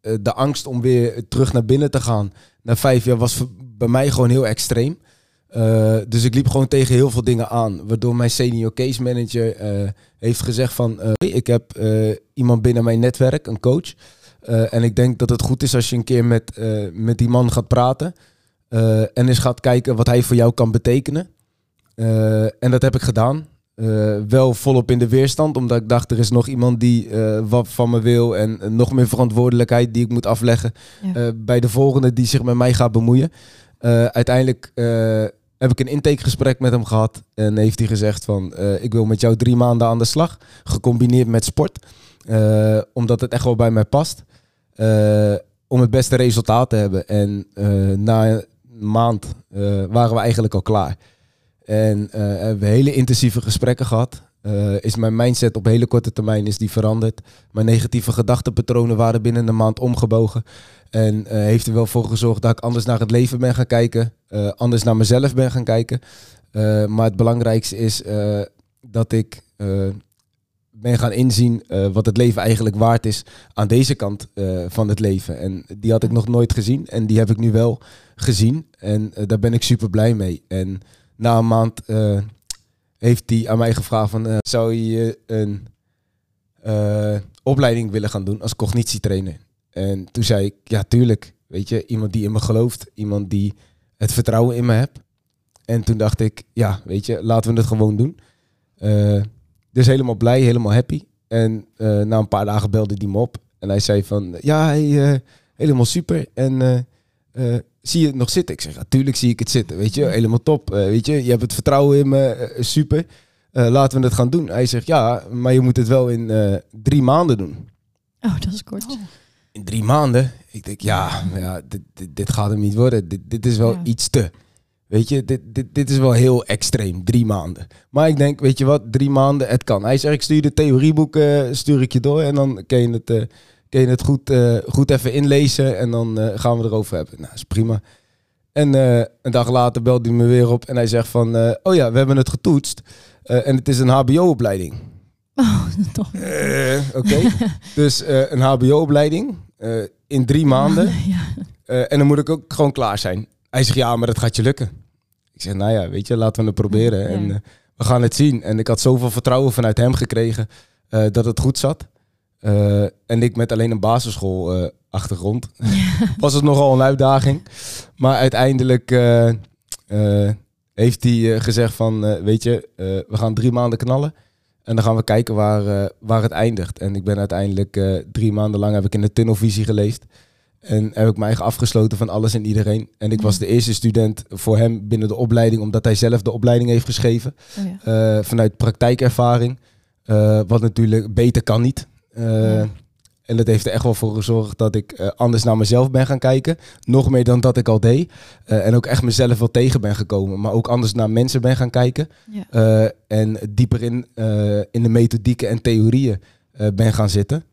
de angst om weer terug naar binnen te gaan na vijf jaar was bij mij gewoon heel extreem. Uh, dus ik liep gewoon tegen heel veel dingen aan. Waardoor mijn senior case manager uh, heeft gezegd van... Uh, ik heb iemand binnen mijn netwerk, een coach. en ik denk dat het goed is als je een keer met, met die man gaat praten. en eens gaat kijken wat hij voor jou kan betekenen. en dat heb ik gedaan. eh, wel volop in de weerstand, omdat ik dacht er is nog iemand die eh, wat van me wil en eh, nog meer verantwoordelijkheid die ik moet afleggen Ja. eh, bij de volgende die zich met mij gaat bemoeien. Eh, uiteindelijk eh, heb ik een intakegesprek met hem gehad en heeft hij gezegd van eh, ik wil met jou drie maanden aan de slag, gecombineerd met sport, Eh, omdat het echt wel bij mij past, Eh, om het beste resultaat te hebben. En na een maand waren we eigenlijk al klaar. En eh, hebben we hele intensieve gesprekken gehad. Eh, is mijn mindset op hele korte termijn is die veranderd. Mijn negatieve gedachtenpatronen waren binnen een maand omgebogen. En eh, heeft er wel voor gezorgd dat ik anders naar het leven ben gaan kijken. eh, anders naar mezelf ben gaan kijken. Maar het belangrijkste is dat ik ben gaan inzien wat het leven eigenlijk waard is aan deze kant van het leven. En die had ik nog nooit gezien. En die heb ik nu wel gezien. En daar ben ik super blij mee. En na een maand heeft hij aan mij gevraagd van... eh, zou je een eh, opleiding willen gaan doen als cognitietrainer? En toen zei ik, ja tuurlijk. Weet je, iemand die in me gelooft. Iemand die het vertrouwen in me hebt. En toen dacht ik, ja, weet je, laten we het gewoon doen. Eh, dus helemaal blij, helemaal happy. En na een paar dagen belde hij me op. En hij zei van, ja, helemaal super. En eh, zie je het nog zitten? Ik zeg, natuurlijk zie ik het zitten. Weet je, helemaal top. Eh, weet je, je hebt het vertrouwen in me, eh, super. Eh, laten we het gaan doen. Hij zegt, ja, maar je moet het wel in eh, drie maanden doen. Oh, dat is kort. In drie maanden? Ik denk, ja, ja dit, dit, dit gaat hem niet worden. Dit, dit is wel Ja. iets te. Weet je, dit, dit, dit is wel heel extreem. Drie maanden. Maar ik denk, weet je wat, drie maanden, het kan. Hij zegt, ik stuur de theorieboek, eh, stuur ik je door. En dan kun je het, eh, kun je het goed, eh, goed even inlezen. En dan eh, gaan we erover hebben. Nou, is prima. En eh, een dag later belde hij me weer op. En hij zegt van, oh ja, we hebben het getoetst. En het is een hbo-opleiding. Oh, [laughs] toch. Oké. dus een hbo-opleiding in drie maanden. [laughs] Ja. En dan moet ik ook gewoon klaar zijn. Hij zegt, ja, maar dat gaat je lukken. Ik zeg, nou ja, weet je, laten we het proberen. Ja. En we gaan het zien. En ik had zoveel vertrouwen vanuit hem gekregen dat het goed zat. Eh, en ik met alleen een basisschool eh, achtergrond. [laughs] Was het nogal een uitdaging. Maar uiteindelijk eh, heeft hij gezegd van, weet je, we gaan drie maanden knallen. En dan gaan we kijken waar, waar het eindigt. En ik ben uiteindelijk drie maanden lang heb ik in de tunnelvisie geleefd. En heb ik eigen afgesloten van alles en iedereen. En ik was de eerste student voor hem binnen de opleiding, omdat hij zelf de opleiding heeft geschreven. Oh, ja. Vanuit praktijkervaring. Wat natuurlijk beter kan niet. Eh, Ja. En dat heeft er echt wel voor gezorgd dat ik eh, anders naar mezelf ben gaan kijken. Nog meer dan dat ik al deed. Eh, en ook echt mezelf wel tegen ben gekomen. Maar ook anders naar mensen ben gaan kijken. Ja. En dieper in, in de methodieken en theorieën ben gaan zitten.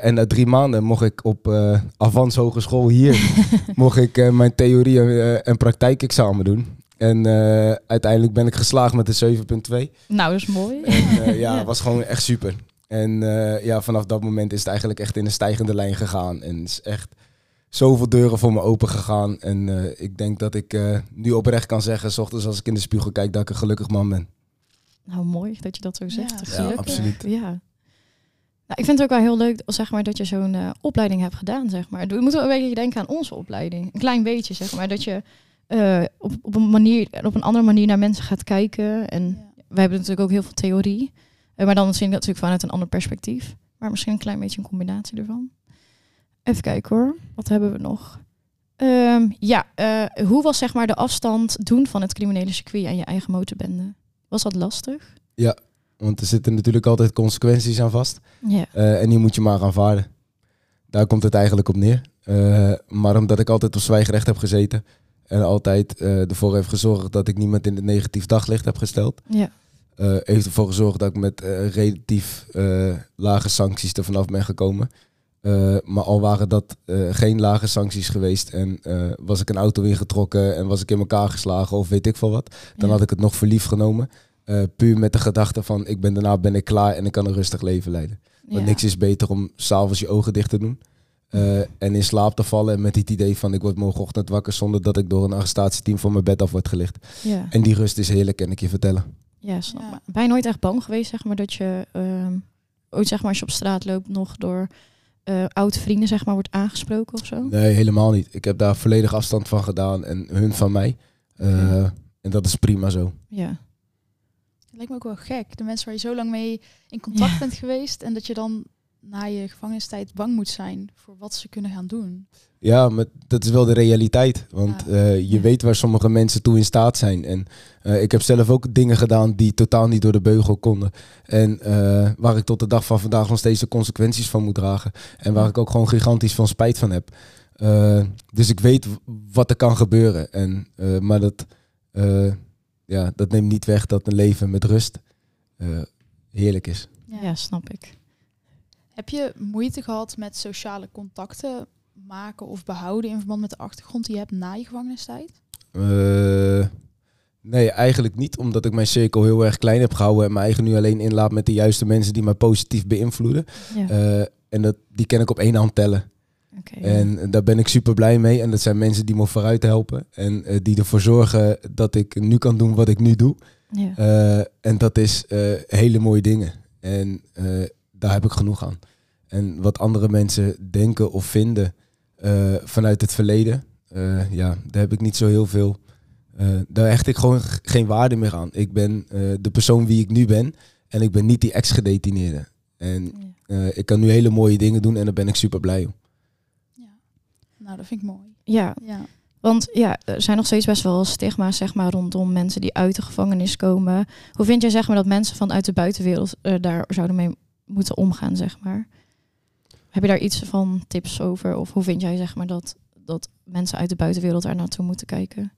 En na drie maanden mocht ik op Avans Hogeschool hier [laughs] mocht ik, mijn theorie- en praktijkexamen doen. En uiteindelijk ben ik geslaagd met de 7.2. Nou, dat is mooi. En ja, Ja. was gewoon echt super. En eh, ja, vanaf dat moment is het eigenlijk echt in een stijgende lijn gegaan. En is echt zoveel deuren voor me open gegaan. En eh, ik denk dat ik eh, nu oprecht kan zeggen, s ochtends als ik in de spiegel kijk, dat ik een gelukkig man ben. Nou, mooi dat je dat zo zegt. Ja, Gelukkig. absoluut. Ja. Nou, ik vind het ook wel heel leuk zeg maar, dat je zo'n eh, opleiding hebt gedaan. Zeg maar. We moeten een beetje denken aan onze opleiding. Een klein beetje, zeg maar. Dat je eh, op, op, een manier, op een andere manier naar mensen gaat kijken. En Ja. wij hebben natuurlijk ook heel veel theorie. Eh, maar dan misschien natuurlijk vanuit een ander perspectief. Maar misschien een klein beetje een combinatie ervan. Even kijken hoor. Wat hebben we nog? Ehm, ja, eh, hoe was zeg maar de afstand doen van het criminele circuit en je eigen motorbende? Was dat lastig? Want er zitten natuurlijk altijd consequenties aan vast. Ja. Eh, en die moet je maar aanvaarden. Daar komt het eigenlijk op neer. Maar omdat ik altijd op zwijgrecht heb gezeten. En altijd ervoor heeft gezorgd dat ik niemand in het negatief daglicht heb gesteld. Ja. Eh, heeft ervoor gezorgd dat ik met eh, relatief eh, lage sancties er vanaf ben gekomen. Maar al waren dat geen lage sancties geweest en was ik een auto ingetrokken en was ik in elkaar geslagen of weet ik veel wat, dan Ja. had ik het nog voor lief genomen. Puur met de gedachte van ik ben daarna ben ik klaar en ik kan een rustig leven leiden. Want Ja. niks is beter om s'avonds je ogen dicht te doen. en in slaap te vallen met het idee van ik word morgenochtend wakker zonder dat ik door een arrestatieteam van mijn bed af word gelicht. Ja. En die rust is heerlijk, kan ik je vertellen. Ja, snap Ja. je nooit echt bang geweest, zeg maar, dat je ehm, ooit, zeg maar, als je op straat loopt, nog door eh oude vrienden, zeg maar, wordt aangesproken of zo? Nee, helemaal niet. Ik heb daar volledig afstand van gedaan en hun van mij. Eh, Ja. En dat is prima zo. Ja. lijkt me ook wel gek. De mensen waar je zo lang mee in contact bent geweest en dat je dan na je gevangenistijd bang moet zijn voor wat ze kunnen gaan doen. Ja, maar dat is wel de realiteit. Want Ja. eh, je Ja. weet waar sommige mensen toe in staat zijn. En eh, ik heb zelf ook dingen gedaan die totaal niet door de beugel konden. En eh, waar ik tot de dag van vandaag nog steeds de consequenties van moet dragen. En waar ik ook gewoon gigantisch van spijt van heb. Eh, dus ik weet wat er kan gebeuren. En, eh, maar dat, eh, ja, dat neemt niet weg dat een leven met rust eh, heerlijk is. Ja, snap ik. Heb je moeite gehad met sociale contacten maken of behouden in verband met de achtergrond die je hebt na je gevangenistijd? Eh, nee, eigenlijk niet. Omdat ik mijn cirkel heel erg klein heb gehouden. En mijn eigen nu alleen inlaat met de juiste mensen die mij positief beïnvloeden. Ja. Eh, en dat, die kan ik op één hand tellen. En daar ben ik super blij mee. En dat zijn mensen die me vooruit helpen. En eh, die ervoor zorgen dat ik nu kan doen wat ik nu doe. ja. En dat is hele mooie dingen. En daar heb ik genoeg aan. En wat andere mensen denken of vinden eh, vanuit het verleden, eh, ja, daar heb ik niet zo heel veel. eh, daar hecht ik gewoon geen waarde meer aan. Ik ben eh, de persoon wie ik nu ben. En ik ben niet die ex-gedetineerde. En eh, ik kan nu hele mooie dingen doen en daar ben ik super blij om. Ja. Nou, dat vind ik mooi. ja, Ja. want ja, er zijn nog steeds best wel stigma's zeg maar, rondom mensen die uit de gevangenis komen. Hoe vind jij zeg maar, dat mensen vanuit de buitenwereld eh, daar zouden mee moeten omgaan? Zeg maar? Heb je daar iets van tips over? Of hoe vind jij zeg maar, dat, dat mensen uit de buitenwereld daar naartoe moeten kijken?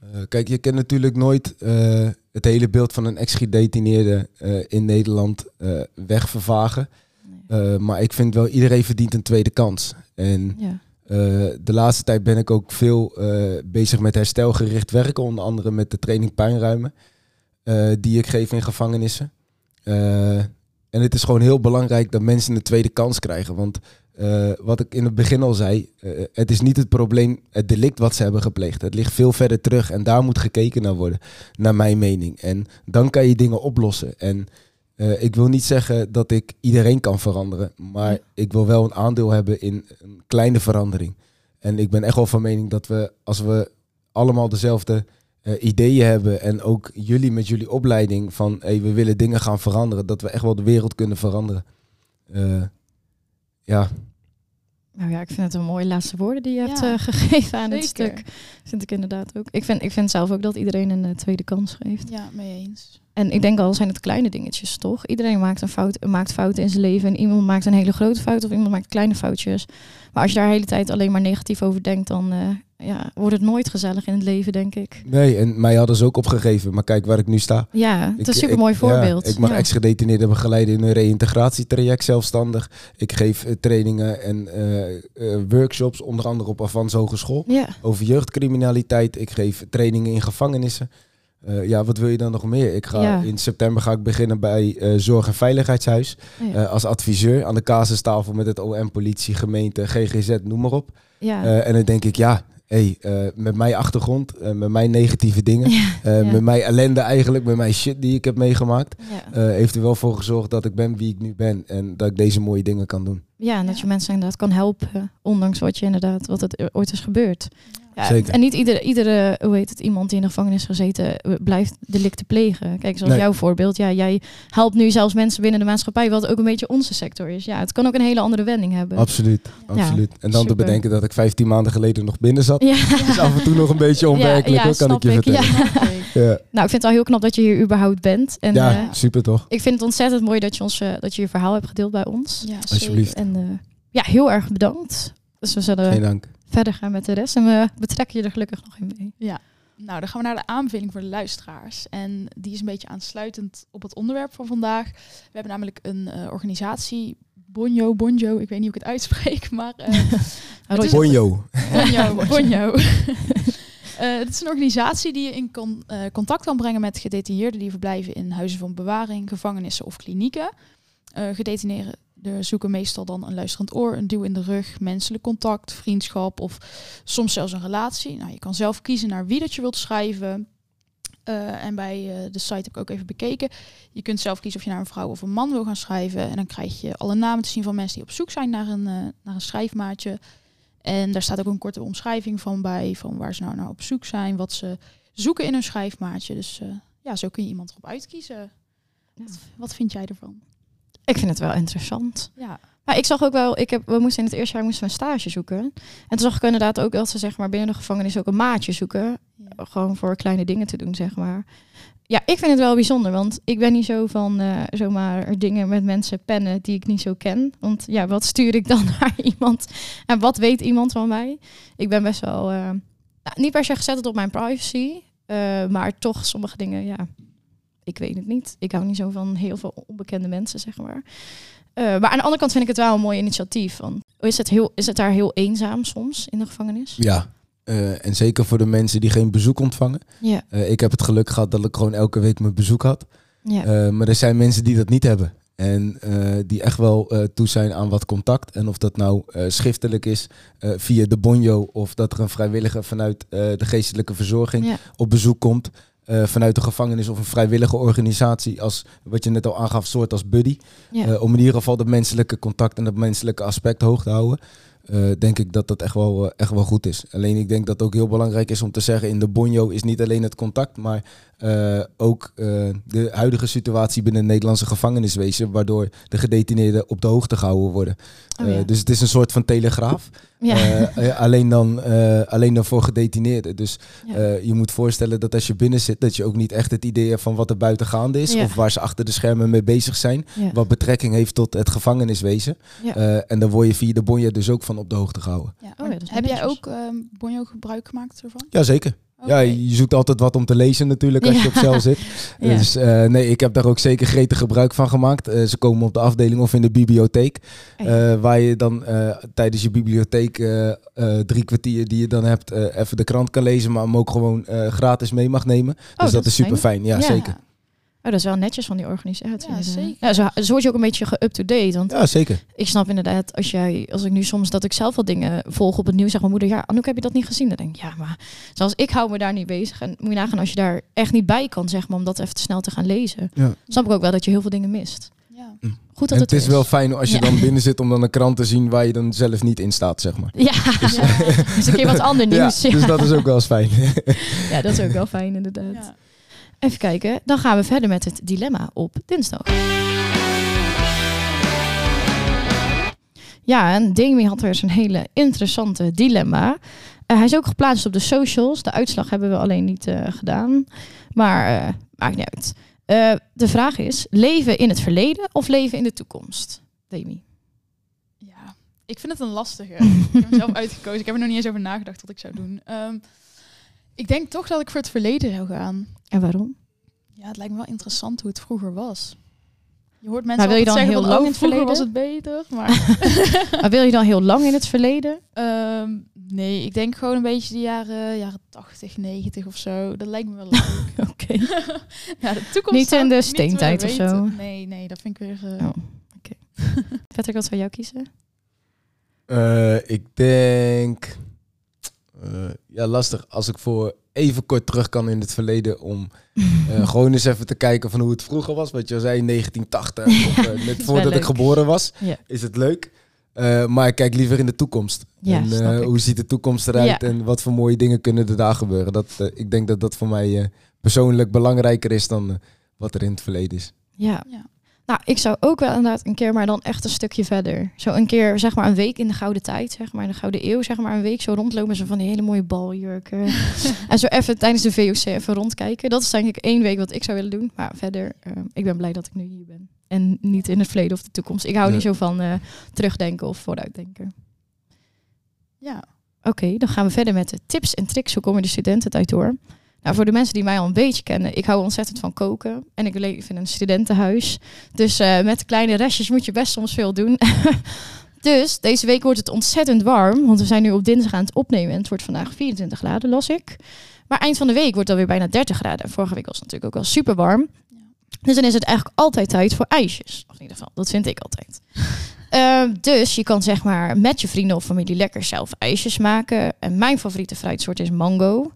Eh, kijk, je kent natuurlijk nooit eh, het hele beeld van een ex-gedetineerde eh, in Nederland wegvervagen. Nee. Maar ik vind wel, iedereen verdient een tweede kans. En Ja. de laatste tijd ben ik ook veel bezig met herstelgericht werken. Onder andere met de training puinruimen. eh, die ik geef in gevangenissen. En het is gewoon heel belangrijk dat mensen een tweede kans krijgen. Want eh, wat ik in het begin al zei, eh, het is niet het probleem, het delict wat ze hebben gepleegd. Het ligt veel verder terug en daar moet gekeken naar worden, naar mijn mening. En dan kan je dingen oplossen. En eh, ik wil niet zeggen dat ik iedereen kan veranderen, maar ik wil wel een aandeel hebben in een kleine verandering. En ik ben echt wel van mening dat we, als we allemaal dezelfde eh, ideeën hebben en ook jullie met jullie opleiding van hey, we willen dingen gaan veranderen, dat we echt wel de wereld kunnen veranderen. Eh, ja, Nou ja, ik vind het een mooie laatste woorden die je hebt eh, gegeven aan het stuk. Vind ik inderdaad ook. Ik vind, ik vind zelf ook dat iedereen een tweede kans geeft. Ja, mee eens. En ik denk al zijn het kleine dingetjes, toch? Iedereen maakt een fout, maakt fouten in zijn leven. En iemand maakt een hele grote fout of iemand maakt kleine foutjes. Maar als je daar de hele tijd alleen maar negatief over denkt, dan eh, ja, wordt het nooit gezellig in het leven, denk ik. nee, en mij hadden ze ook opgegeven, maar kijk waar ik nu sta. Ja, het is een super mooi ik- voorbeeld. Ja, ik mag Ja. ex-gedetineerden begeleiden in een reïntegratietraject zelfstandig. Ik geef eh, trainingen en eh, eh, workshops, onder andere op Avans Hogeschool, Ja, over jeugdcriminaliteit. Ik geef trainingen in gevangenissen. Ja, wat wil je dan nog meer? Ik ga, Ja. In september ga ik beginnen bij Zorg- en Veiligheidshuis. ja. als adviseur aan de casustafel met het OM, politie, gemeente, GGZ, noem maar op. ja. En dan denk ik, ja, hey, eh, met mijn achtergrond, eh, met mijn negatieve dingen, [laughs] ja. eh, Ja. met mijn ellende eigenlijk, met mijn shit die ik heb meegemaakt, ja. eh, heeft er wel voor gezorgd dat ik ben wie ik nu ben en dat ik deze mooie dingen kan doen. Ja, en dat Ja. je mensen inderdaad kan helpen, ondanks wat je inderdaad, wat het er ooit is gebeurd. Ja, Zeker. En niet iedere, iedere, hoe heet het, iemand die in de gevangenis gezeten eh, blijft delicten plegen. Kijk, zoals Nee. jouw voorbeeld. Ja, jij helpt nu zelfs mensen binnen de maatschappij, wat ook een beetje onze sector is. Ja, het kan ook een hele andere wending hebben. Absoluut, Ja. absoluut. En dan super. te bedenken dat ik 15 maanden geleden nog binnen zat. Ja, [laughs] is af en toe nog een beetje onwerkelijk, ja, hoor, kan ik je vertellen. [laughs] Ja. Nou, ik vind het al heel knap dat je hier überhaupt bent. En ja eh, super toch? ik vind het ontzettend mooi dat je, ons, eh, dat je je verhaal hebt gedeeld bij ons. Ja, Alsjeblieft. zeker. En eh, ja, heel erg bedankt. Dus we zullen Geen dank. Verder gaan met de rest. En we betrekken je er gelukkig nog in mee. Ja. Nou, dan gaan we naar de aanbeveling voor de luisteraars. En die is een beetje aansluitend op het onderwerp van vandaag. We hebben namelijk een eh, organisatie, Bonjo, Bonjo, ik weet niet hoe ik het uitspreek, [laughs] maar eh, [laughs] Het is- Bonjo. Bonjo, [laughs] Bonjo. Eh, het is een organisatie die je in con- contact kan brengen met gedetineerden die verblijven in huizen van bewaring, gevangenissen of klinieken. Eh gedetineerden zoeken meestal dan een luisterend oor, een duw in de rug, menselijk contact, vriendschap of soms zelfs een relatie. Nou, je kan zelf kiezen naar wie dat je wilt schrijven. Eh, en bij eh, de site heb ik ook even bekeken. Je kunt zelf kiezen of je naar een vrouw of een man wil gaan schrijven. En dan krijg je alle namen te zien van mensen die op zoek zijn naar een, eh, naar een schrijfmaatje. En daar staat ook een korte omschrijving van bij, van waar ze nou naar op zoek zijn, wat ze zoeken in hun schrijfmaatje. Dus ja, zo kun je iemand erop uitkiezen. Wat, wat vind jij ervan? Ik vind het wel interessant. Ja, Maar ik zag ook wel, ik heb, we moesten in het eerste jaar moesten we een stage zoeken. En toen zag ik inderdaad ook dat ze zeg maar binnen de gevangenis ook een maatje zoeken. ja. Gewoon voor kleine dingen te doen, zeg maar. Ja, ik vind het wel bijzonder, want ik ben niet zo van eh, zomaar dingen met mensen pennen die ik niet zo ken. Want ja, wat stuur ik dan [laughs] naar iemand en wat weet iemand van mij? Ik ben best wel, eh, nou, niet per se gezet op mijn privacy, eh, maar toch sommige dingen, ja, ik weet het niet. Ik hou niet zo van heel veel onbekende mensen, zeg maar. Eh, maar aan de andere kant vind ik het wel een mooi initiatief. Is het, heel, is het daar heel eenzaam soms in de gevangenis? Ja, eh, en zeker voor de mensen die geen bezoek ontvangen. Ja. Eh, ik heb het geluk gehad dat ik gewoon elke week mijn bezoek had. ja. Maar er zijn mensen die dat niet hebben. En die echt wel toe zijn aan wat contact. En of dat nou schriftelijk is via de bonjo. Of dat er een vrijwilliger vanuit de geestelijke verzorging ja. op bezoek komt. Eh, vanuit de gevangenis of een vrijwillige organisatie. Als wat je net al aangaf, soort als buddy. ja. Eh, om in ieder geval dat menselijke contact en dat menselijke aspect hoog te houden. eh, denk ik dat dat echt wel, echt wel goed is. Alleen ik denk dat het ook heel belangrijk is om te zeggen... in de bonjo is niet alleen het contact... maar eh, ook eh, de huidige situatie binnen het Nederlandse gevangeniswezen... waardoor de gedetineerden op de hoogte gehouden worden. Oh, Eh, ja. Dus het is een soort van telegraaf. ja. Alleen, dan, eh, alleen dan voor gedetineerden. Dus Ja. eh, je moet voorstellen dat als je binnen zit... dat je ook niet echt het idee hebt van wat er buiten gaande is... Ja. of waar ze achter de schermen mee bezig zijn ja. wat betrekking heeft tot het gevangeniswezen. Ja. Eh, en daar word je via de bonje dus ook van op de hoogte gehouden. ja. Oh is Heb jij netjes. ook ehm bonjo gebruik gemaakt ervan? Jazeker. Ja, je zoekt altijd wat om te lezen natuurlijk als Ja. je op cel zit. [laughs] Ja. Dus eh, nee, ik heb daar ook zeker gretig gebruik van gemaakt. Eh, ze komen op de afdeling of in de bibliotheek. Eh, waar je dan tijdens je bibliotheek drie kwartier die je dan hebt... even de krant kan lezen, maar hem ook gewoon gratis mee mag nemen. Dus Oh, dat, is super fijn. Ja, Ja. zeker. Oh, dat is wel netjes van die organisatie. Ja, zeker. Ja, zo, zo word je ook een beetje ge-up-to-date. Want Ja, zeker. ik snap inderdaad, als jij, als ik nu soms dat ik zelf wel dingen volg op het nieuws, zeg mijn moeder, ja, Anouk, heb je dat niet gezien? Dan denk ik, ja, maar zoals ik hou me daar niet bezig. En moet je nagaan als je daar echt niet bij kan, zeg maar, om dat even te snel te gaan lezen. Ja. Snap ik ook wel dat je heel veel dingen mist. Ja. Goed dat En het, het is er wel fijn als je Ja. dan [laughs] binnen zit om dan een krant te zien waar je dan zelf niet in staat, zeg maar. Ja, [laughs] [laughs] dus een keer wat ander Ja, nieuws. Ja, dus dat is ook wel eens fijn. Ja, dat is ook wel fijn inderdaad. Even kijken, dan gaan we verder met het dilemma op dinsdag. Ja, en Demi had weer zo'n hele interessante dilemma. Eh, hij is ook geplaatst op de socials. De uitslag hebben we alleen niet eh, gedaan. Maar eh, maakt niet uit. De vraag is, leven in het verleden of leven in de toekomst? Demi. Ja, ik vind het een lastige. ik heb hem zelf [laughs] uitgekozen. Ik heb er nog niet eens over nagedacht wat ik zou doen. Ehm, ik denk toch dat ik voor het verleden zou gaan. En waarom? Ja, het lijkt me wel interessant hoe het vroeger was. Je hoort mensen Maar wil je dan zeggen heel lang in het vroeger was verleden? het beter. Maar [laughs] Maar wil je dan heel lang in het verleden? ehm, nee, ik denk gewoon een beetje de jaren, jaren 80, 90 of zo. Dat lijkt me wel leuk. [laughs] Oké. [laughs] ja, de toekomst Niet in de steentijd of zo? Nee, nee, dat vind ik weer... eh, Oh, oké. Patrick, wat zou jou kiezen? Eh, ik denk... eh, ja, lastig. Als ik voor even kort terug kan in het verleden om eh, [laughs] gewoon eens even te kijken van hoe het vroeger was. Wat je al zei, 1980 [laughs] of eh, net voordat ik geboren was, Ja. is het leuk. Eh, maar ik kijk liever in de toekomst. Ja, en, eh, hoe ziet de toekomst eruit Ja. en wat voor mooie dingen kunnen er daar gebeuren. Dat, eh, ik denk dat dat voor mij eh, persoonlijk belangrijker is dan wat er in het verleden is. Ja. Nou, ik zou ook wel inderdaad een keer, maar dan echt een stukje verder. Zo een keer, zeg maar, een week in de gouden tijd, zeg maar, in de gouden eeuw, zeg maar, een week zo rondlopen, zo van die hele mooie baljurken. [laughs] en zo even tijdens de VOC even rondkijken. Dat is denk ik één week wat ik zou willen doen. Maar verder, eh, ik ben blij dat ik nu hier ben. En niet in het verleden of de toekomst. Ik hou Nee. niet zo van eh, terugdenken of vooruitdenken. ja. Oké, dan gaan we verder met de tips en tricks. Hoe komen de studenten uit door? Nou, voor de mensen die mij al een beetje kennen, ik hou ontzettend van koken. En ik leef in een studentenhuis. Dus eh, met kleine restjes moet je best soms veel doen. [laughs] dus deze week wordt het ontzettend warm. Want we zijn nu op dinsdag aan het opnemen. En het wordt vandaag 24 graden, las ik. Maar eind van de week wordt het alweer bijna 30 graden. En vorige week was het natuurlijk ook wel super warm. Dus dan is het eigenlijk altijd tijd voor ijsjes. Of in ieder geval, dat vind ik altijd. [laughs] Ehm, dus je kan zeg maar met je vrienden of familie lekker zelf ijsjes maken. En mijn favoriete fruitsoort is mango.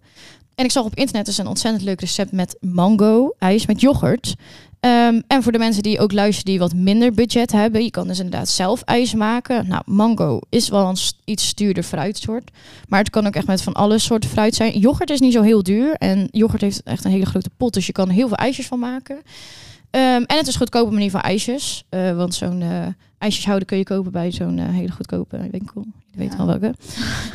En ik zag op internet dus een ontzettend leuk recept met mango ijs met yoghurt. Ehm, en voor de mensen die ook luisteren die wat minder budget hebben, je kan dus inderdaad zelf ijs maken. Nou, mango is wel een iets stuurder fruitsoort, maar het kan ook echt met van alle soorten fruit zijn. Yoghurt is niet zo heel duur en yoghurt heeft echt een hele grote pot, dus je kan er heel veel ijsjes van maken. Ehm, en het is een goedkope manier van ijsjes, eh, want zo'n eh ijsjeshouder kun je kopen bij zo'n eh, hele goedkope winkel. Je weet Ja. wel welke.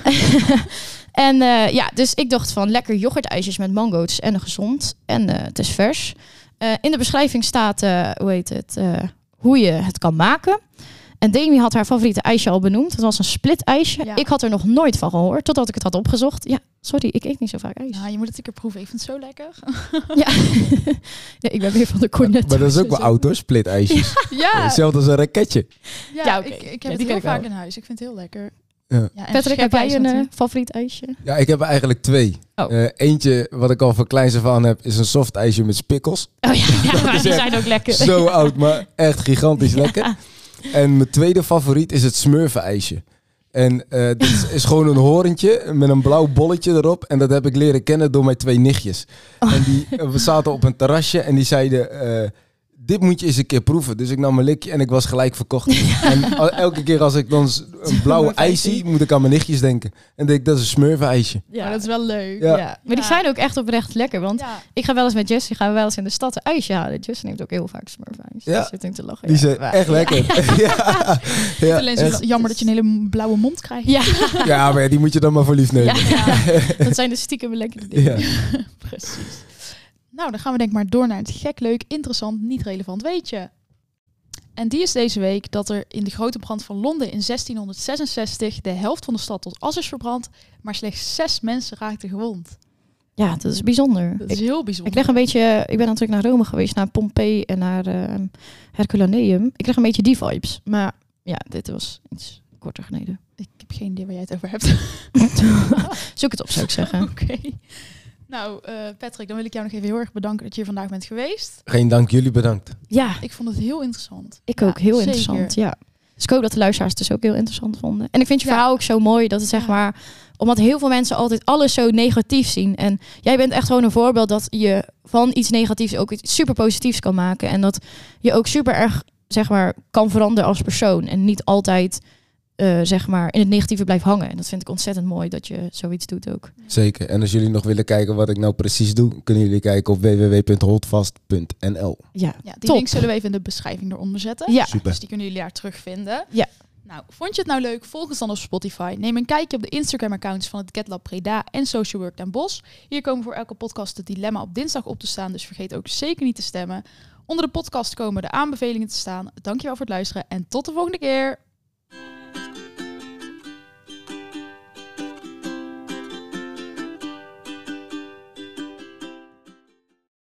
[laughs] en eh, ja, dus ik dacht van lekker yoghurtijsjes met mango. Het is en gezond en eh, het is vers. Eh, in de beschrijving staat, eh, hoe heet het, eh, hoe je het kan maken. En Demi had haar favoriete ijsje al benoemd. Het was een split ijsje. Ja. Ik had er nog nooit van gehoord, totdat ik het had opgezocht. Ja, sorry, ik eet niet zo vaak ijs. Ja, je moet het een keer proeven. Ik vind het zo lekker. [laughs] Ja, [laughs] ja ik ben weer van de cornet. Maar dat is ook [laughs] wel oud hoor, split ijsjes. Ja, Hetzelfde als een raketje. ja, ik, ik Ja, heb die het heel vaak in huis. Ik vind het heel lekker. Ja. Patrick, heb jij een eh, favoriet ijsje? Ja, ik heb er eigenlijk twee. Oh. Eh, eentje, wat ik al van kleins af aan heb, is een soft ijsje met spikkels. Oh ja, [laughs] ja maar die zijn ook lekker. Zo oud, maar echt gigantisch lekker. En mijn tweede favoriet is het smurfenijsje. En eh dit is, is gewoon een horentje met een blauw bolletje erop. En dat heb ik leren kennen door mijn twee nichtjes. Oh. En die, we zaten op een terrasje en die zeiden... dit moet je eens een keer proeven. Dus ik nam een likje en ik was gelijk verkocht. [laughs] En elke keer als ik dan een blauwe ijs zie, moet ik aan mijn nichtjes denken. En denk ik, dat is een smurfenijsje. Ja, Maar dat is wel leuk. Ja. ja. Maar die zijn ook echt oprecht lekker. Want Ja. ik ga wel eens met Jessie, gaan we wel eens in de stad een ijsje halen. Jessie neemt ook heel vaak smurfijs. Ja. Ja. zit ik te lachen. Die zijn echt lekker. Ja, [laughs] ja, Alleen is echt. het jammer dat je een hele blauwe mond krijgt. Ja, ja, maar ja, die moet je dan maar voor lief nemen. ja. [laughs] dat zijn de stiekem lekkere dingen. Ja. Precies. Nou, dan gaan we denk ik maar door naar het gek, leuk, interessant, niet relevant weetje. En die is deze week dat er in de grote brand van Londen in 1666 de helft van de stad tot as is verbrand, maar slechts zes mensen raakten gewond. Ja, dat is bijzonder. Dat is Ik, heel bijzonder. ik leg een beetje, ik ben natuurlijk naar Rome geweest, naar Pompeii en naar eh, Herculaneum. Ik leg een beetje die vibes. Maar ja, dit was iets korter geleden. Ik heb geen idee waar jij het over hebt. [laughs] [laughs] Zoek het op, zou ik zeggen. Oké. Nou, eh, Patrick, dan wil ik jou nog even heel erg bedanken dat je hier vandaag bent geweest. Geen dank, jullie bedankt. Ja, Ik vond het heel interessant. ik Ja, ook. Heel zeker. interessant, ja. Dus ik hoop dat de luisteraars het dus ook heel interessant vonden. En ik vind je Ja. verhaal ook zo mooi dat het zeg Ja. maar... Omdat heel veel mensen altijd alles zo negatief zien. En jij bent echt gewoon een voorbeeld dat je van iets negatiefs ook iets super positiefs kan maken. En dat je ook super erg zeg maar kan veranderen als persoon. En niet altijd eh, zeg maar in het negatieve blijft hangen. En dat vind ik ontzettend mooi dat je zoiets doet ook. Zeker. En als jullie nog willen kijken wat ik nou precies doe, kunnen jullie kijken op www.holdvast.nl. Ja, Ja, die Top. link zullen we even in de beschrijving eronder zetten. ja. Super. Dus die kunnen jullie daar terugvinden. Ja. Nou, vond je het nou leuk? Volg ons dan op Spotify. Neem een kijkje op de Instagram-accounts van het GetLab Preda en Social Work Den Bosch. Hier komen voor elke podcast het dilemma op dinsdag op te staan, dus vergeet ook zeker niet te stemmen. Onder de podcast komen de aanbevelingen te staan. Dankjewel voor het luisteren en tot de volgende keer.